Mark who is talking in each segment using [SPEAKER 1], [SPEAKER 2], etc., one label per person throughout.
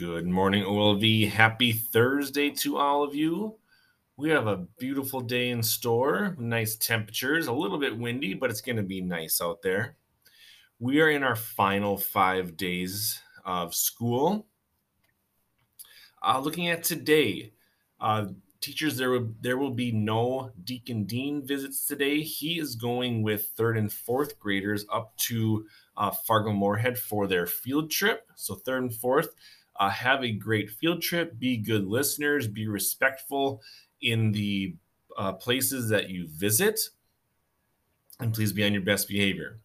[SPEAKER 1] Good morning, OLV. Happy Thursday to all of you. We have a beautiful day in store, nice temperatures, a little bit windy, but it's going to be nice out there. We are in our final five days of school. Uh, looking at today, uh, teachers, there will, there will be no Deacon Dean visits today. He is going with third and fourth graders up to uh, Fargo Moorhead for their field trip. So, third and fourth, uh, have a great field trip, be good listeners, be respectful in the uh, places that you visit, and please be on your best behavior.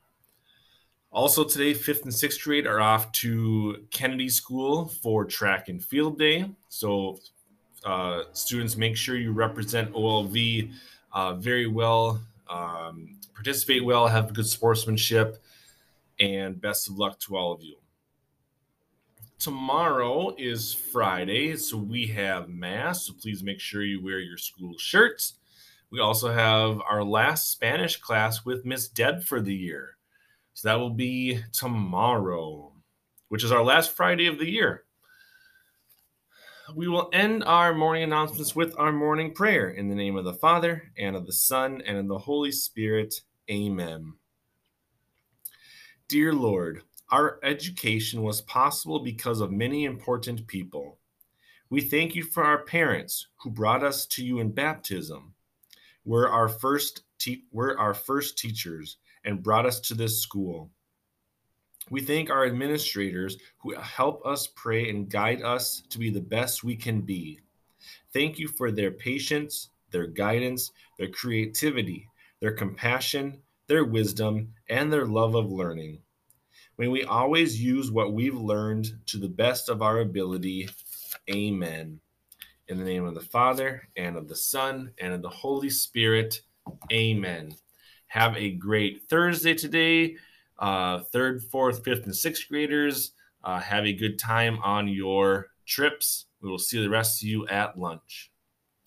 [SPEAKER 1] Also, today, fifth and sixth grade are off to Kennedy School for track and field day. So, uh, students, make sure you represent OLV uh, very well, um, participate well, have good sportsmanship, and best of luck to all of you tomorrow is Friday, so we have Mass. So please make sure you wear your school shirts. We also have our last Spanish class with Miss Deb for the year. So that will be tomorrow, which is our last Friday of the year. We will end our morning announcements with our morning prayer in the name of the Father, and of the Son, and of the Holy Spirit. Amen. Dear Lord, our education was possible because of many important people. We thank you for our parents who brought us to you in baptism. We're our first te- we're our first teachers and brought us to this school. We thank our administrators who help us pray and guide us to be the best we can be. Thank you for their patience, their guidance, their creativity, their compassion, their wisdom, and their love of learning. May we always use what we've learned to the best of our ability. Amen. In the name of the Father, and of the Son, and of the Holy Spirit. Amen. Have a great Thursday today. Uh, third, fourth, fifth, and sixth graders. Uh, have a good time on your trips. We will see the rest of you at lunch.